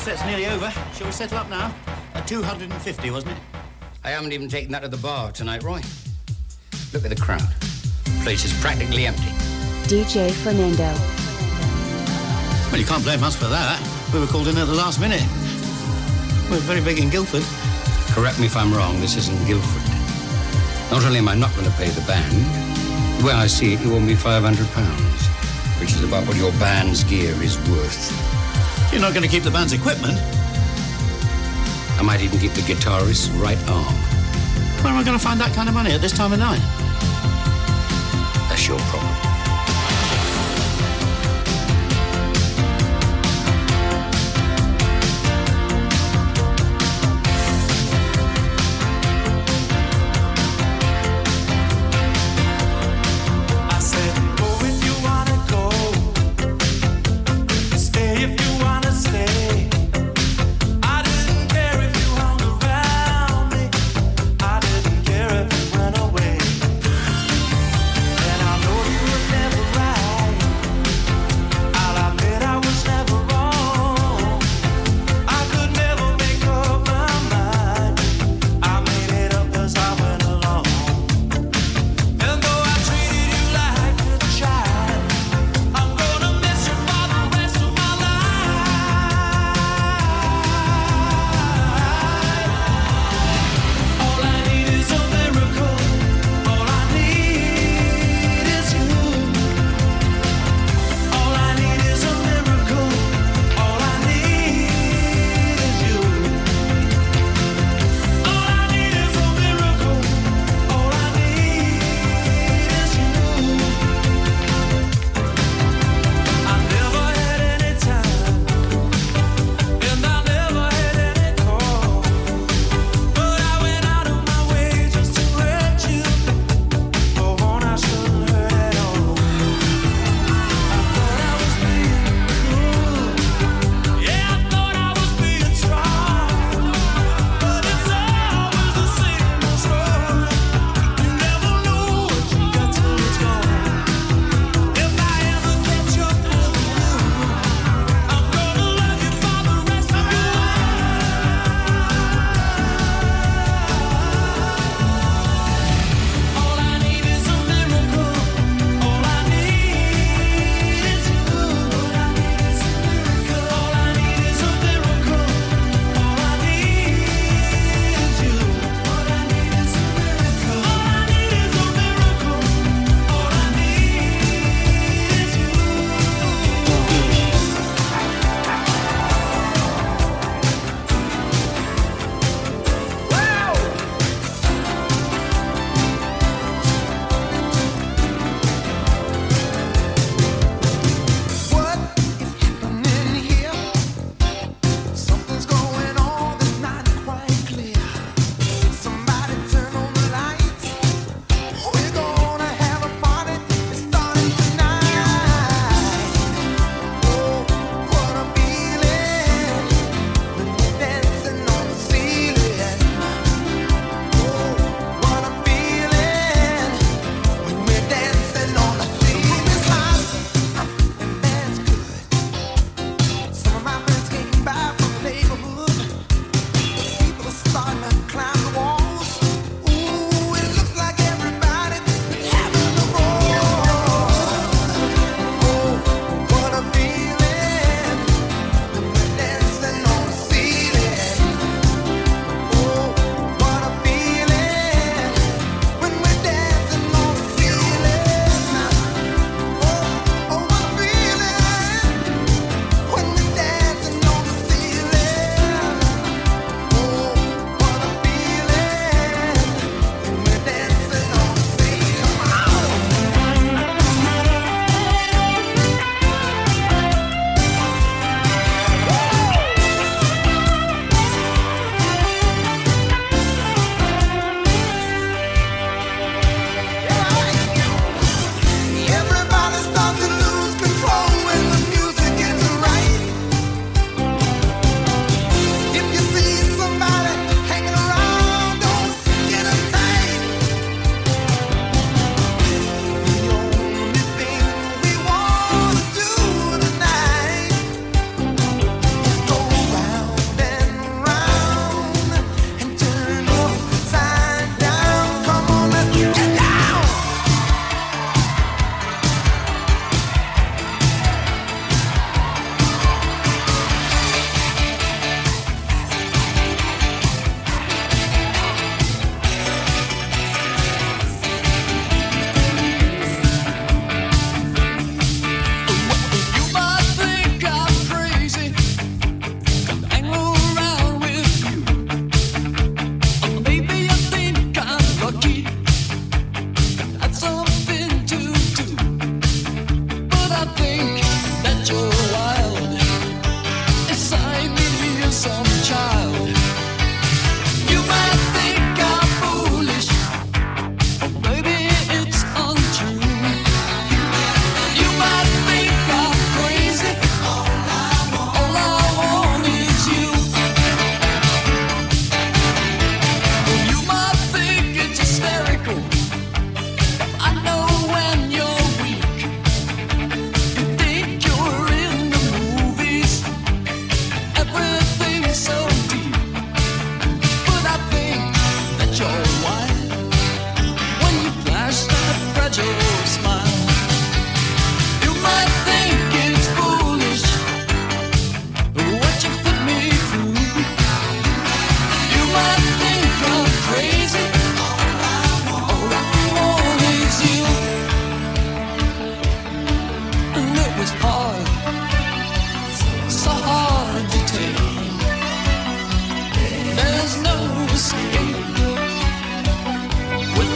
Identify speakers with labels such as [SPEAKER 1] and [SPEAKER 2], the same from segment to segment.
[SPEAKER 1] set's nearly over. Shall we settle up now? At 250, wasn't it?
[SPEAKER 2] I haven't even taken that to the bar tonight, Roy. Look at the crowd. The place is practically empty.
[SPEAKER 3] DJ Fernando.
[SPEAKER 1] Well, you can't blame us for that. We were called in at the last minute. We're very big in Guildford.
[SPEAKER 2] Correct me if I'm wrong, this isn't Guildford. Not only am I not going to pay the band, the way I see it, you owe me £500, which is about what your band's gear is worth.
[SPEAKER 1] You're not going to keep the band's equipment.
[SPEAKER 2] I might even keep the guitarist's right arm.
[SPEAKER 1] Where am I going to find that kind of money at this time of night?
[SPEAKER 2] That's your problem.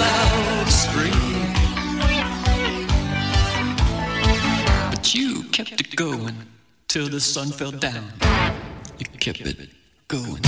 [SPEAKER 4] loud scream.
[SPEAKER 5] But you kept it going till the sun fell down. You kept it going.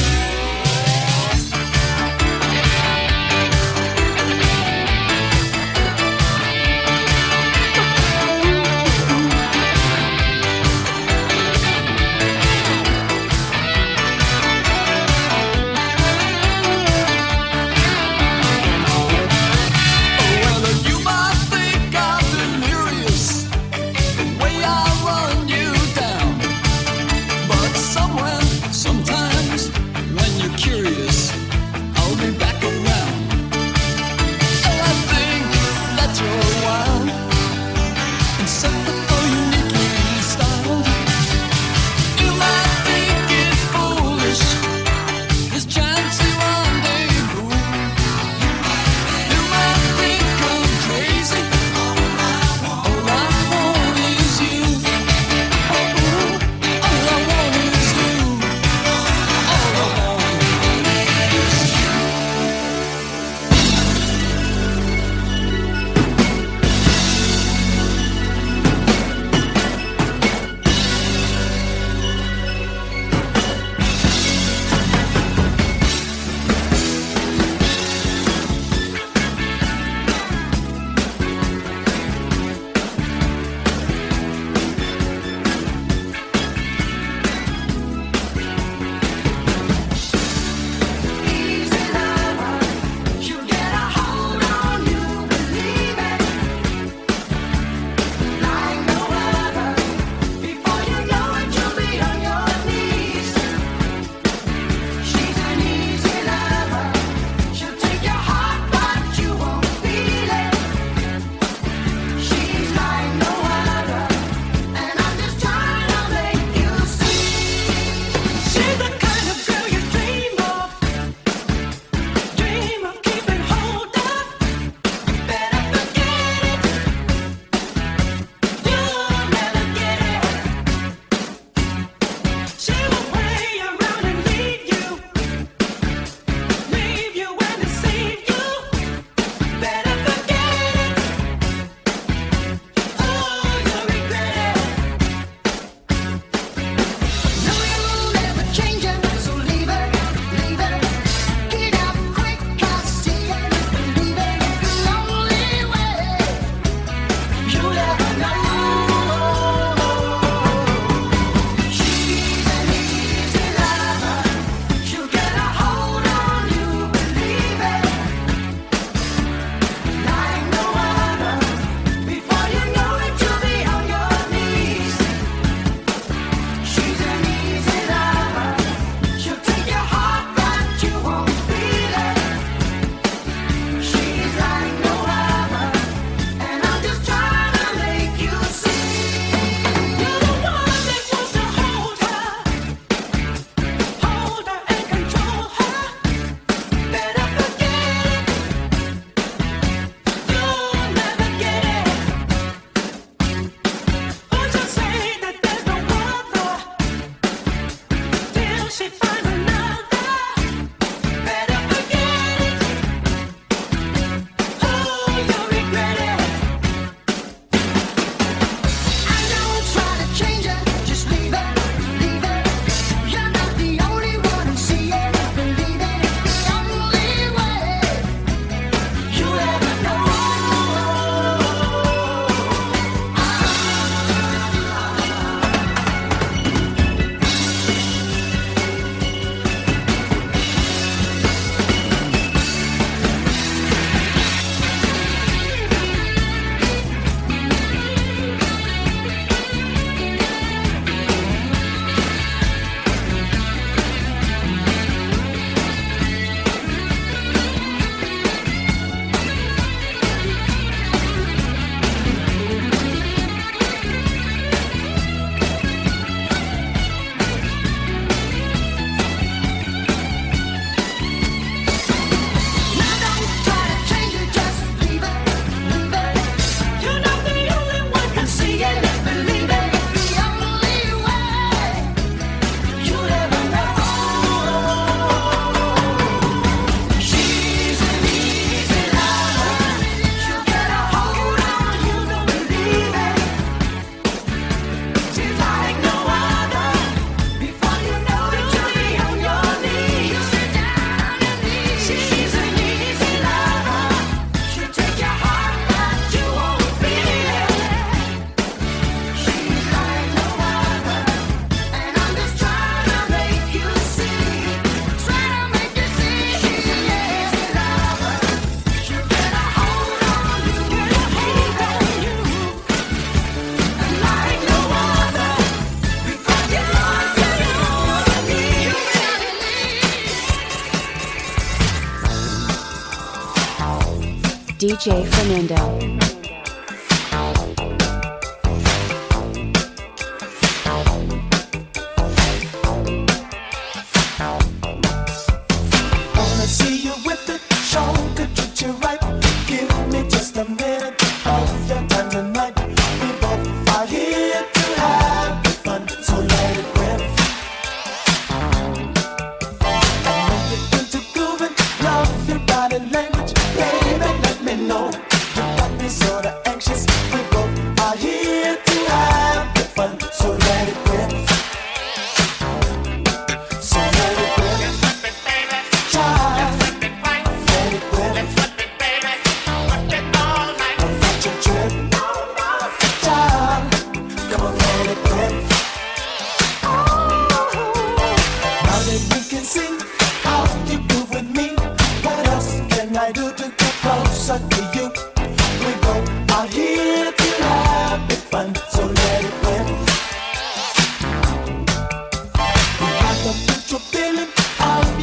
[SPEAKER 6] DJ Fernando.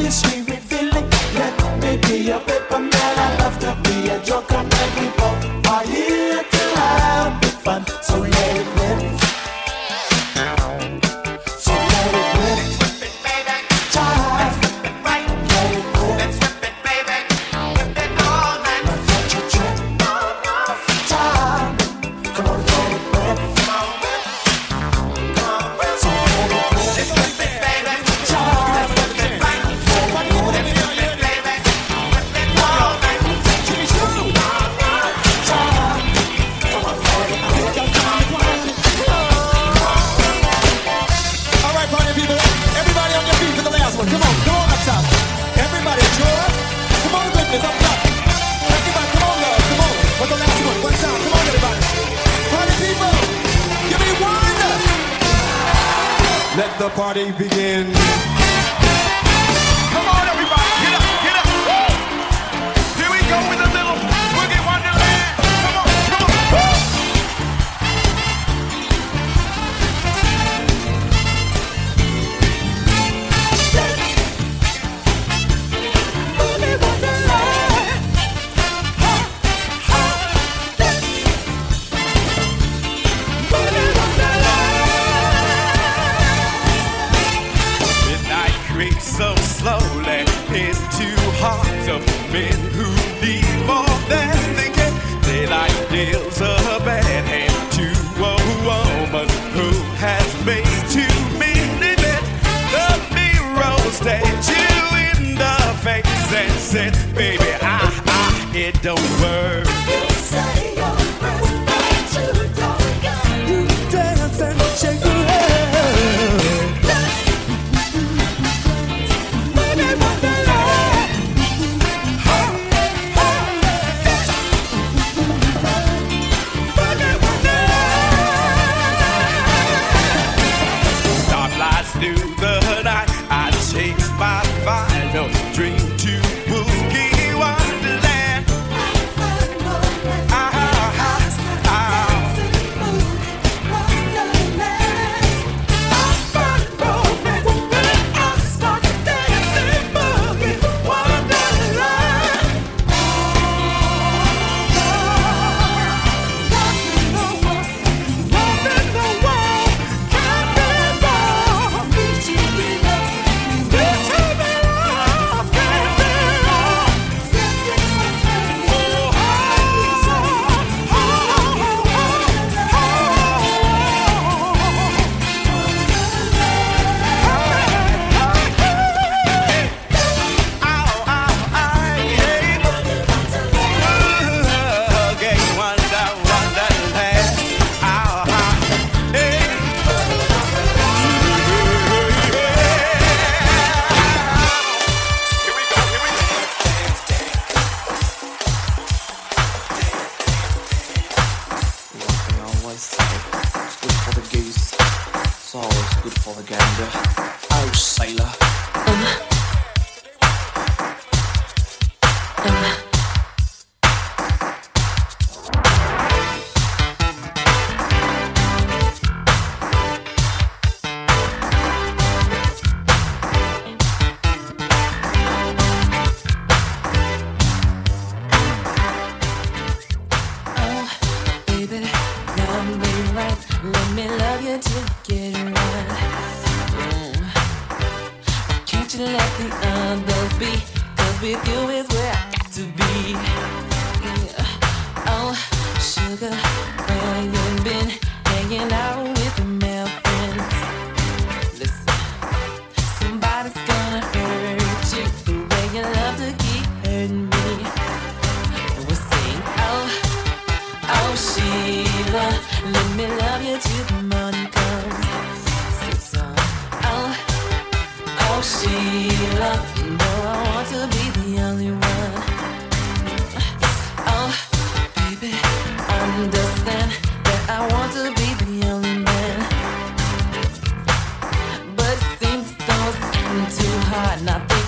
[SPEAKER 4] Of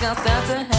[SPEAKER 7] I'll start to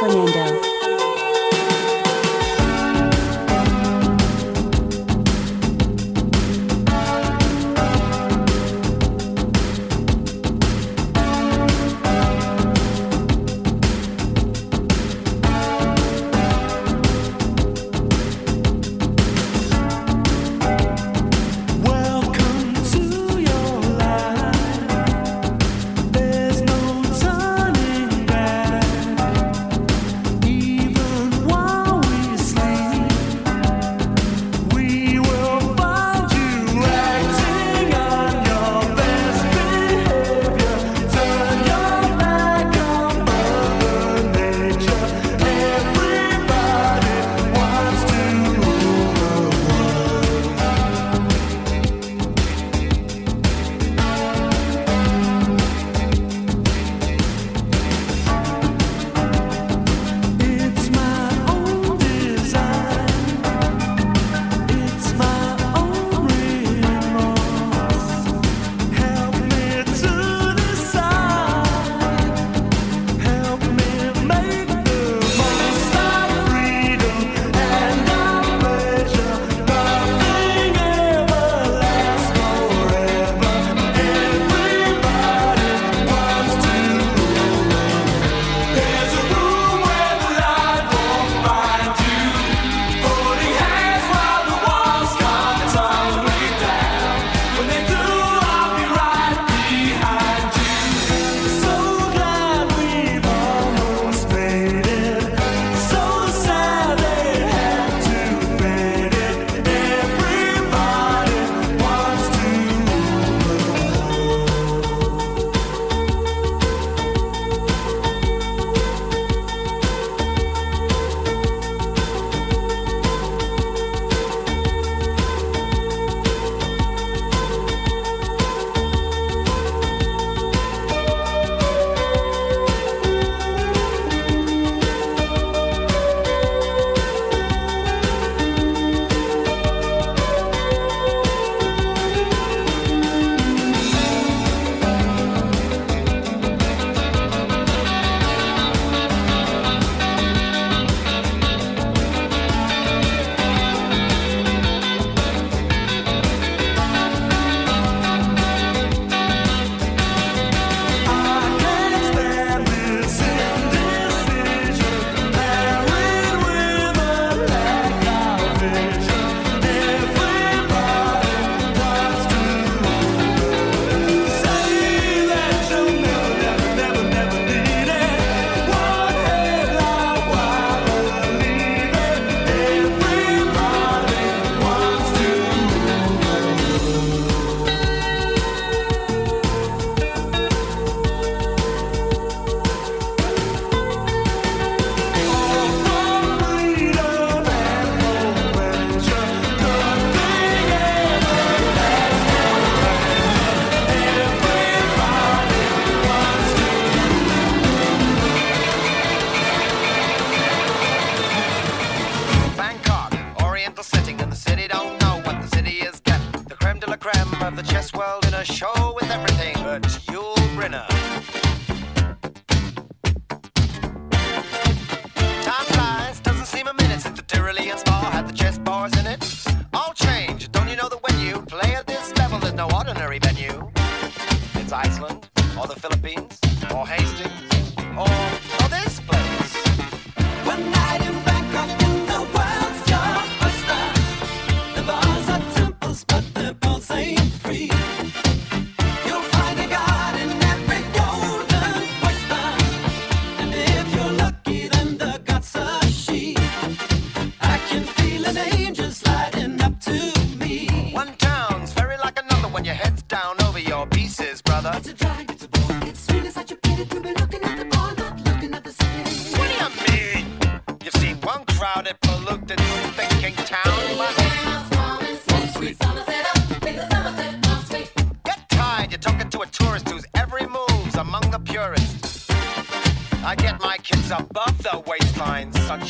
[SPEAKER 8] Fernando.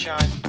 [SPEAKER 8] Sunshine.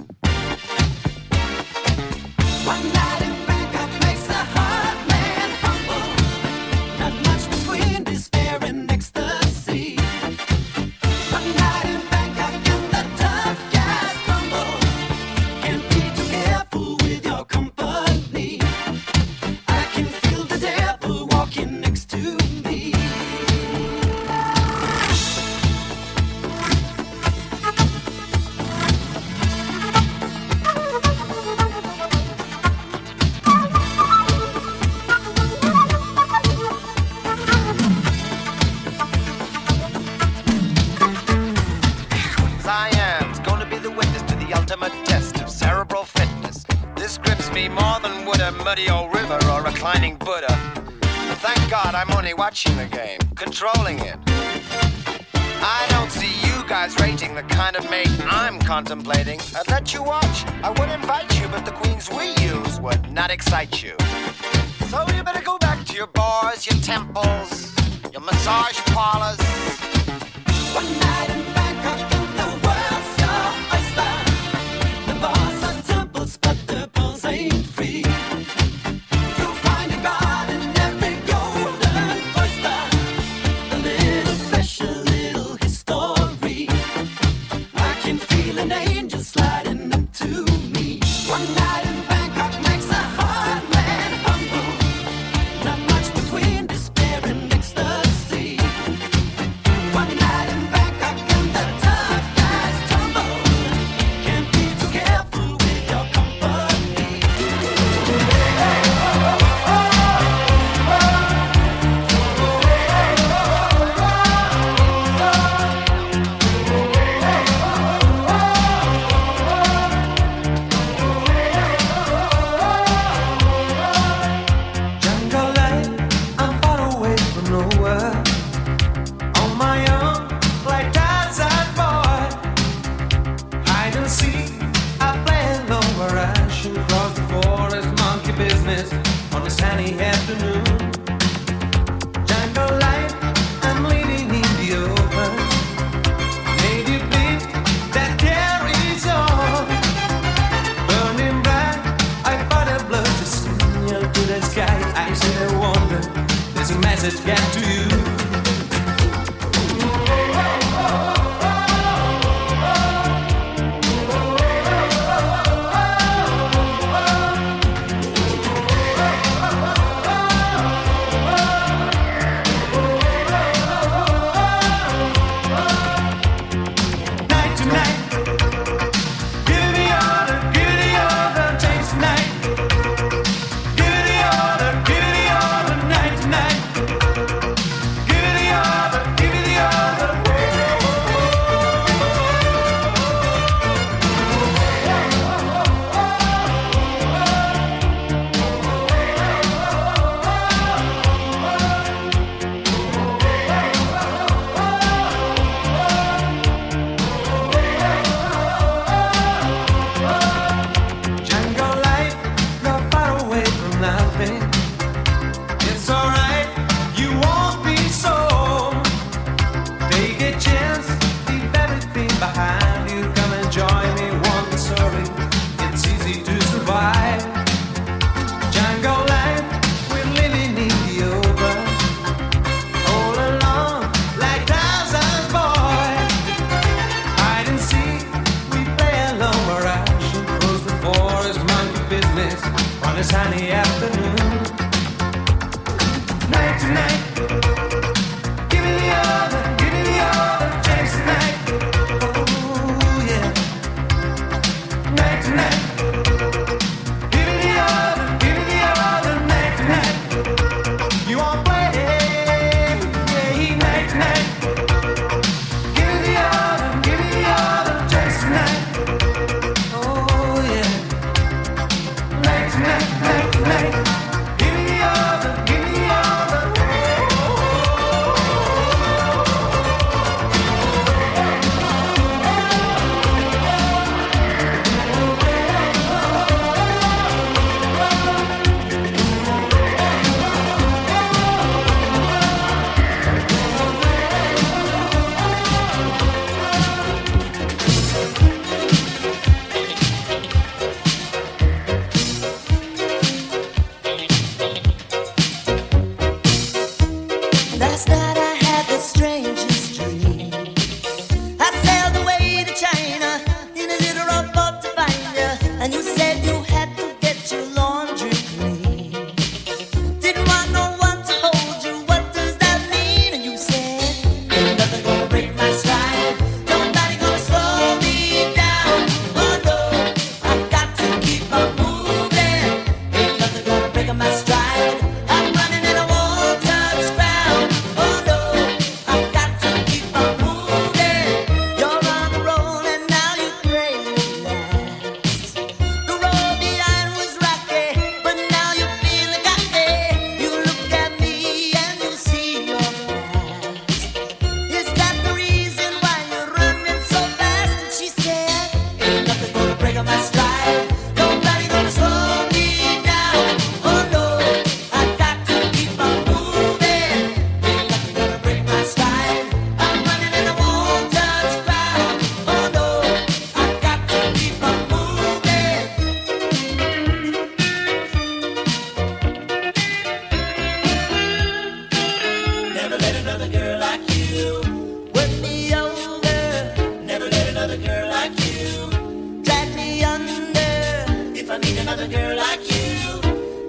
[SPEAKER 9] never need
[SPEAKER 4] another girl like you.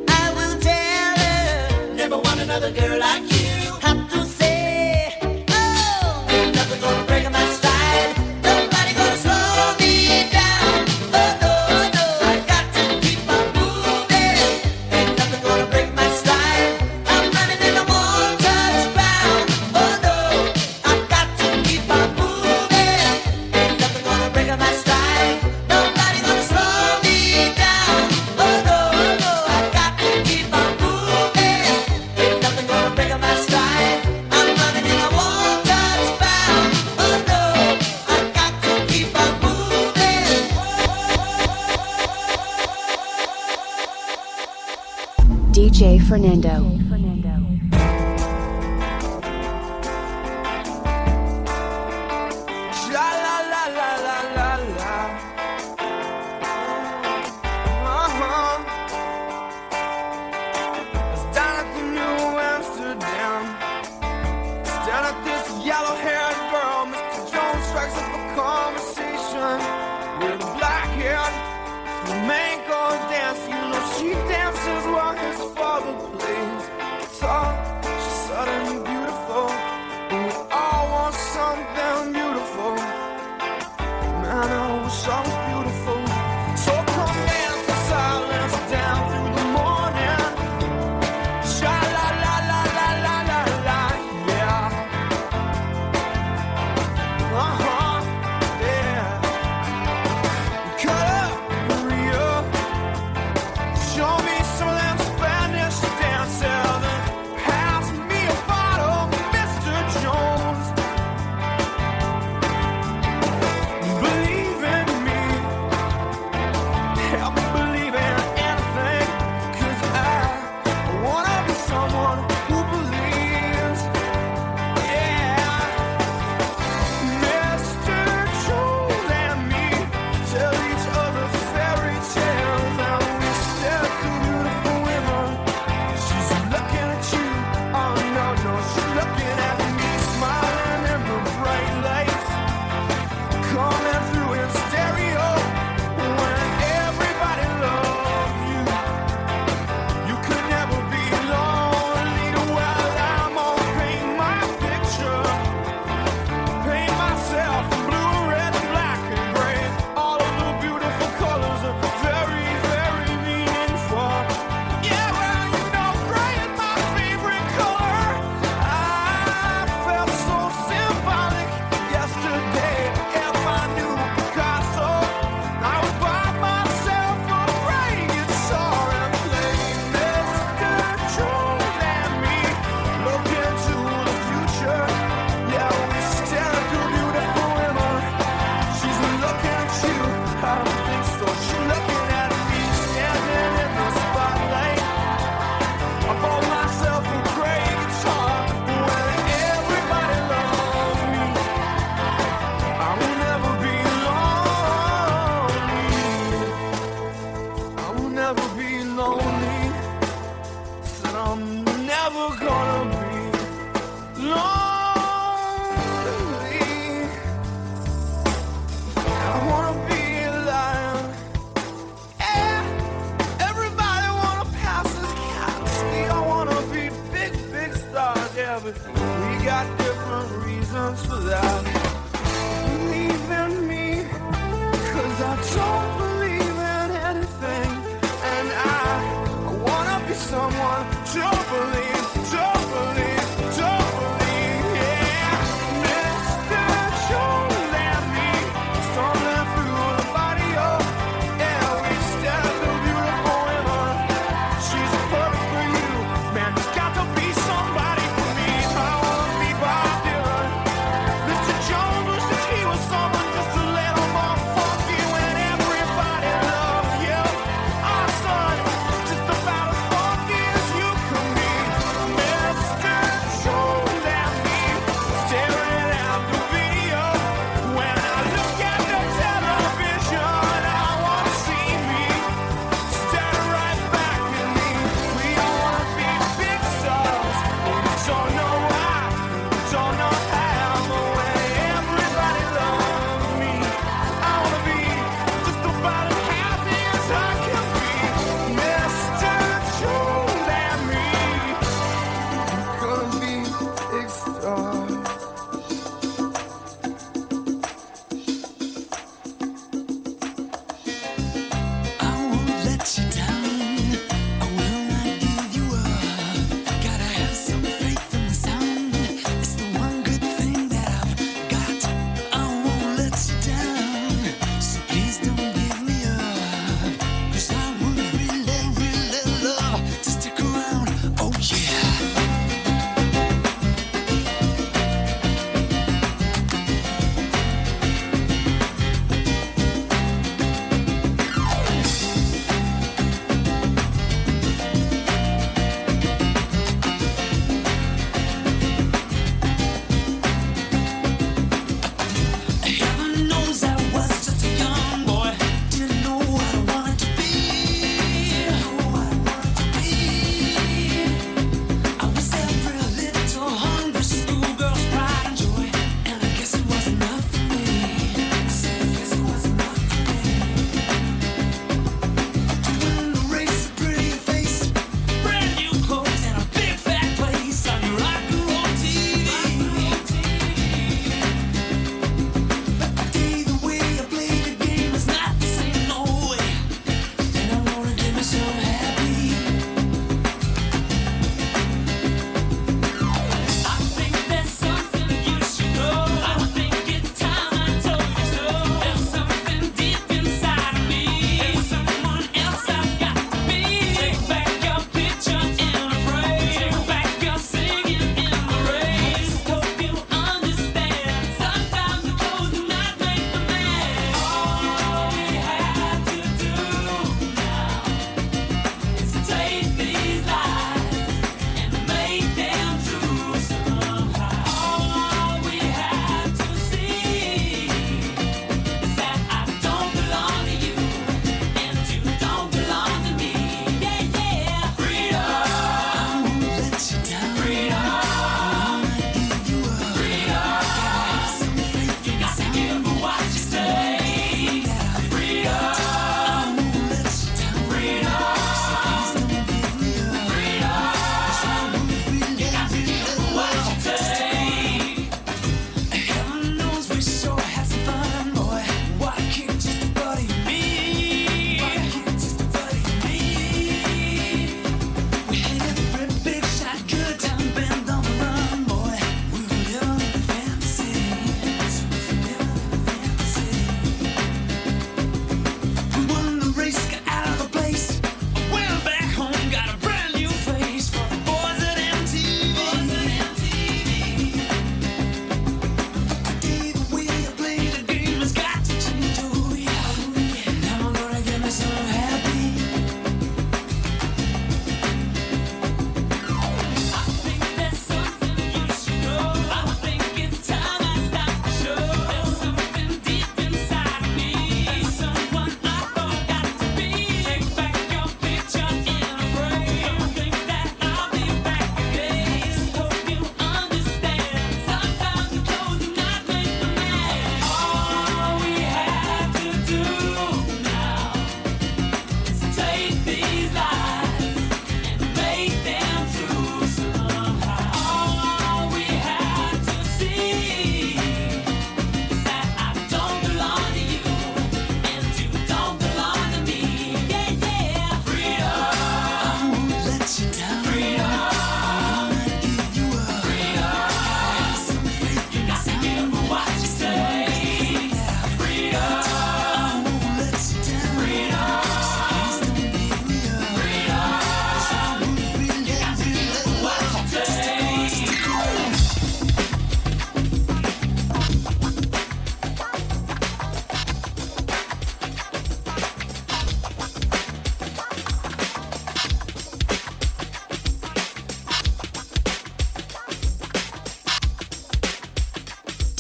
[SPEAKER 4] I
[SPEAKER 9] will tell her. Never want another girl like you.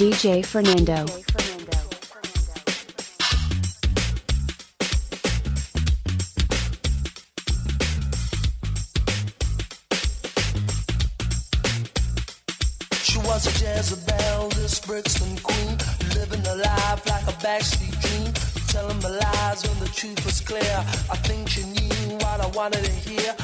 [SPEAKER 3] DJ Fernando.
[SPEAKER 10] She was a Jezebel, this Brixton queen, living a life like a backstreet dream. Telling the lies when the truth was clear. I think she knew what I wanted to hear.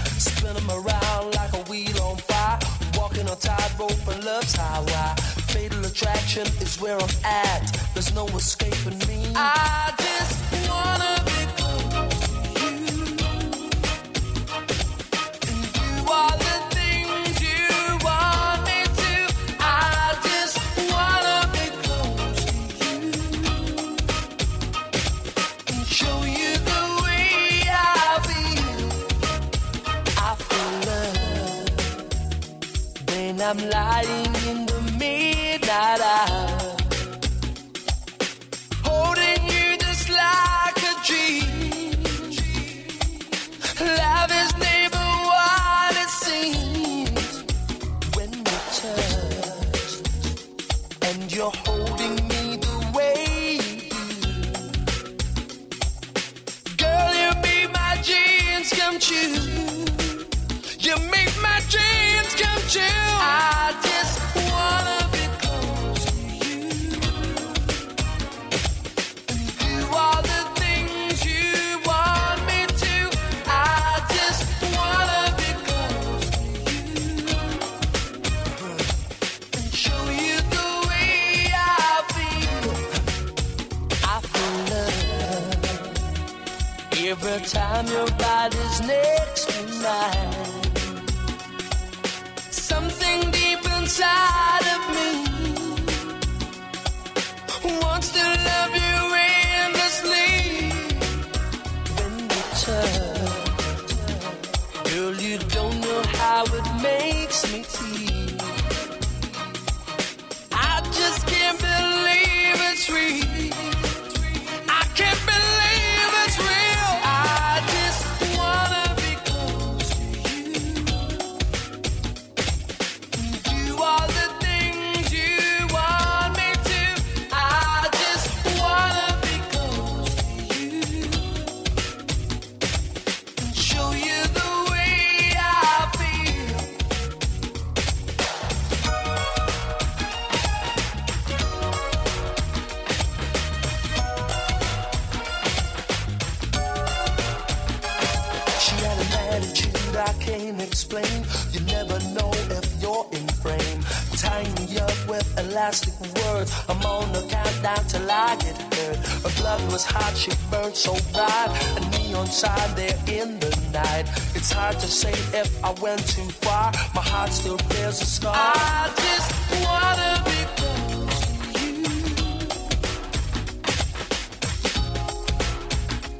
[SPEAKER 10] outside there in the night. It's hard to say if I went too far. My heart still bears a scar.
[SPEAKER 7] I just wanna be close to you.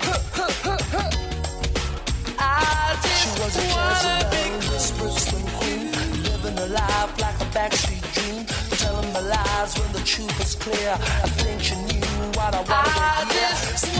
[SPEAKER 7] Huh,
[SPEAKER 10] huh, huh, I
[SPEAKER 7] just she
[SPEAKER 10] was a Jezebel, whispered swim queen, living a life like a backstreet dream. Telling my lies when the truth is clear. I think she knew what I wanted to hear.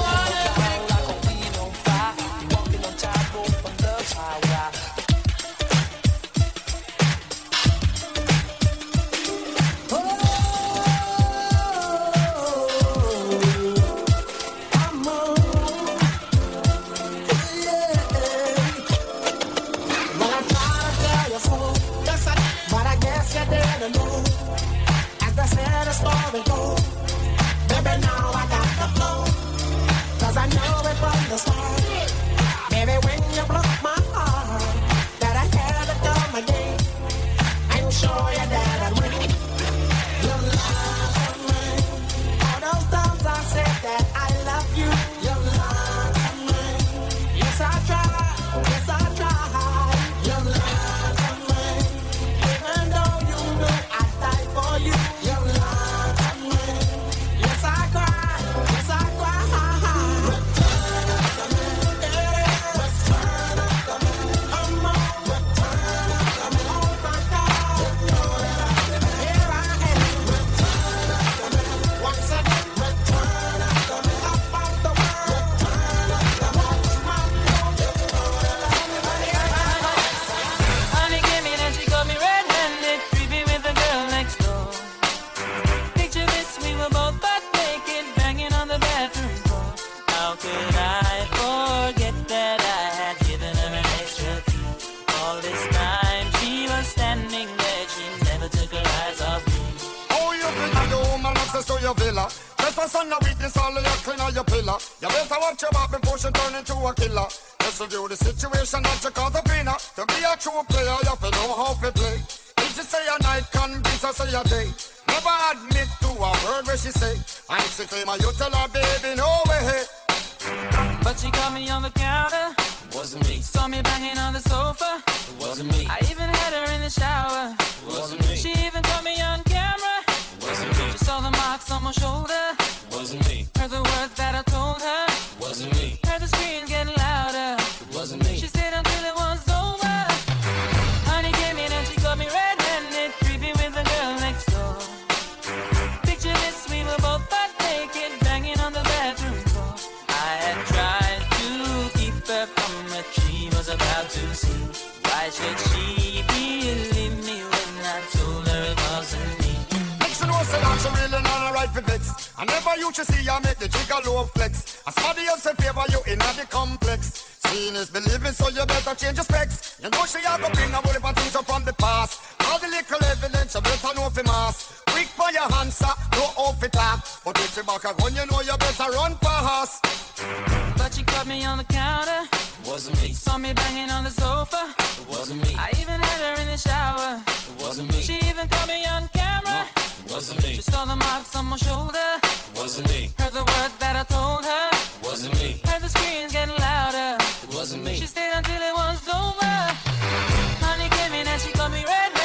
[SPEAKER 11] Back you know you better run fast.
[SPEAKER 7] But you caught me on the counter.
[SPEAKER 12] Wasn't me.
[SPEAKER 7] Saw me banging on the sofa.
[SPEAKER 12] It wasn't me.
[SPEAKER 7] I even had her in the shower.
[SPEAKER 12] It wasn't me.
[SPEAKER 7] She even caught me on camera.
[SPEAKER 12] Wasn't me.
[SPEAKER 7] She saw the marks on my shoulder.
[SPEAKER 12] It wasn't me.
[SPEAKER 7] Heard the words that I told her.
[SPEAKER 12] It wasn't me.
[SPEAKER 7] Heard the screams getting louder.
[SPEAKER 12] It wasn't me.
[SPEAKER 7] She stayed until it was over. Honey came in and she got me
[SPEAKER 13] red.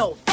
[SPEAKER 13] no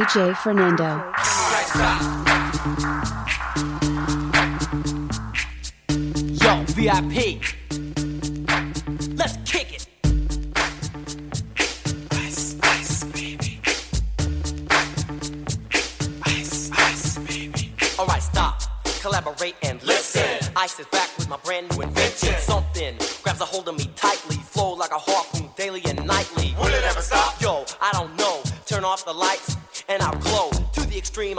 [SPEAKER 3] DJ Fernando.
[SPEAKER 14] Yo, VIP. Let's kick it.
[SPEAKER 15] Ice, ice, baby. Ice, ice, baby.
[SPEAKER 14] Alright, stop. Collaborate and listen. Ice is back with my brand new invention.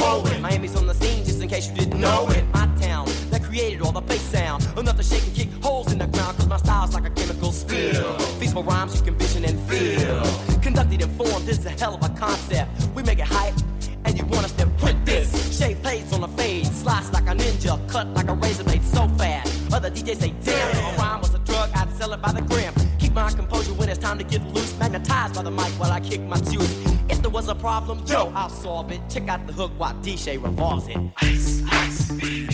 [SPEAKER 14] Poet. Miami's on the scene, just in case you didn't know it. My town, that created all the bass sound. Enough to shake and kick holes in the ground, cause my style's like a chemical spill. Feasible rhymes you can vision and feel. Conducted and formed, this is a hell of a concept. We make it hype, and you want us to print this. Shape plays on a fade, slice like a ninja, cut like a razor blade so fast. Other DJs say, damn, if a rhyme was a drug, I'd sell it by the gram. Keep my composure when it's time to get loose, magnetized by the mic while I kick my juice. There was a problem, yo, I'll solve it. Check out the hook while DJ revolves it.
[SPEAKER 15] Ice. Ice,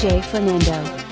[SPEAKER 3] DJ Fernando.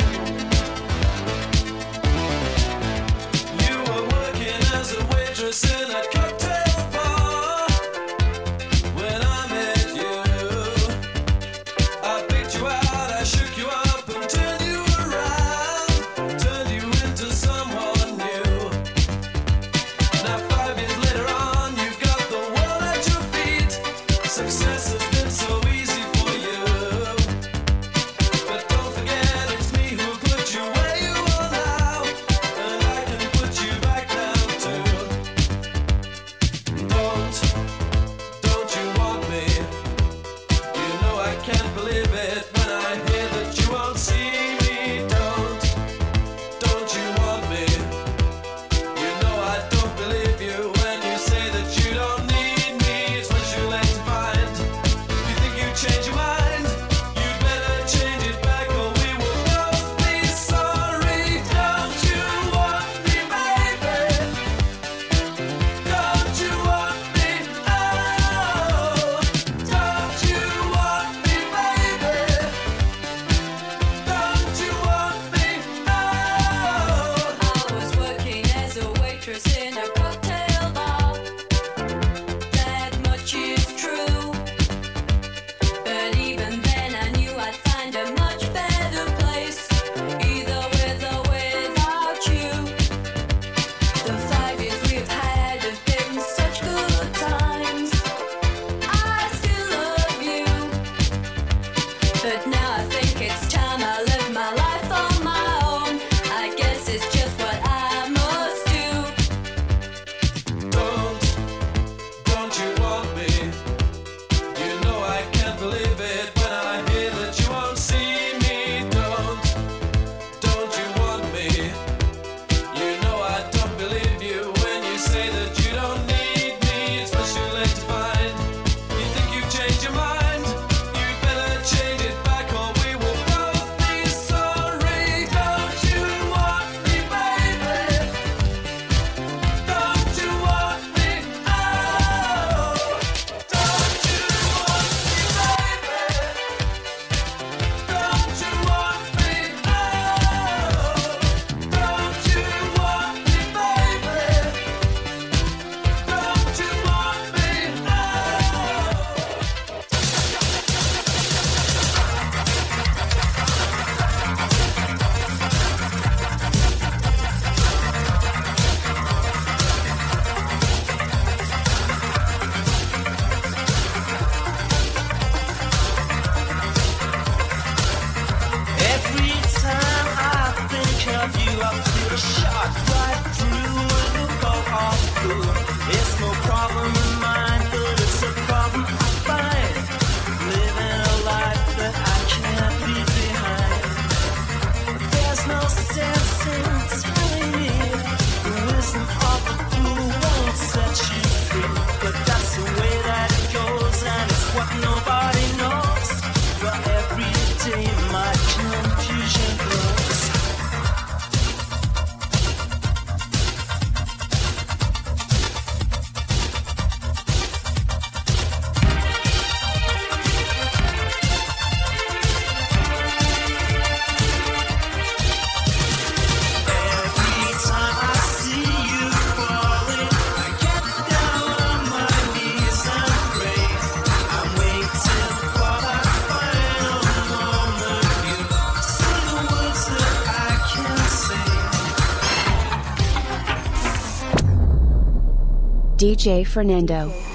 [SPEAKER 9] Can't
[SPEAKER 3] Fernando.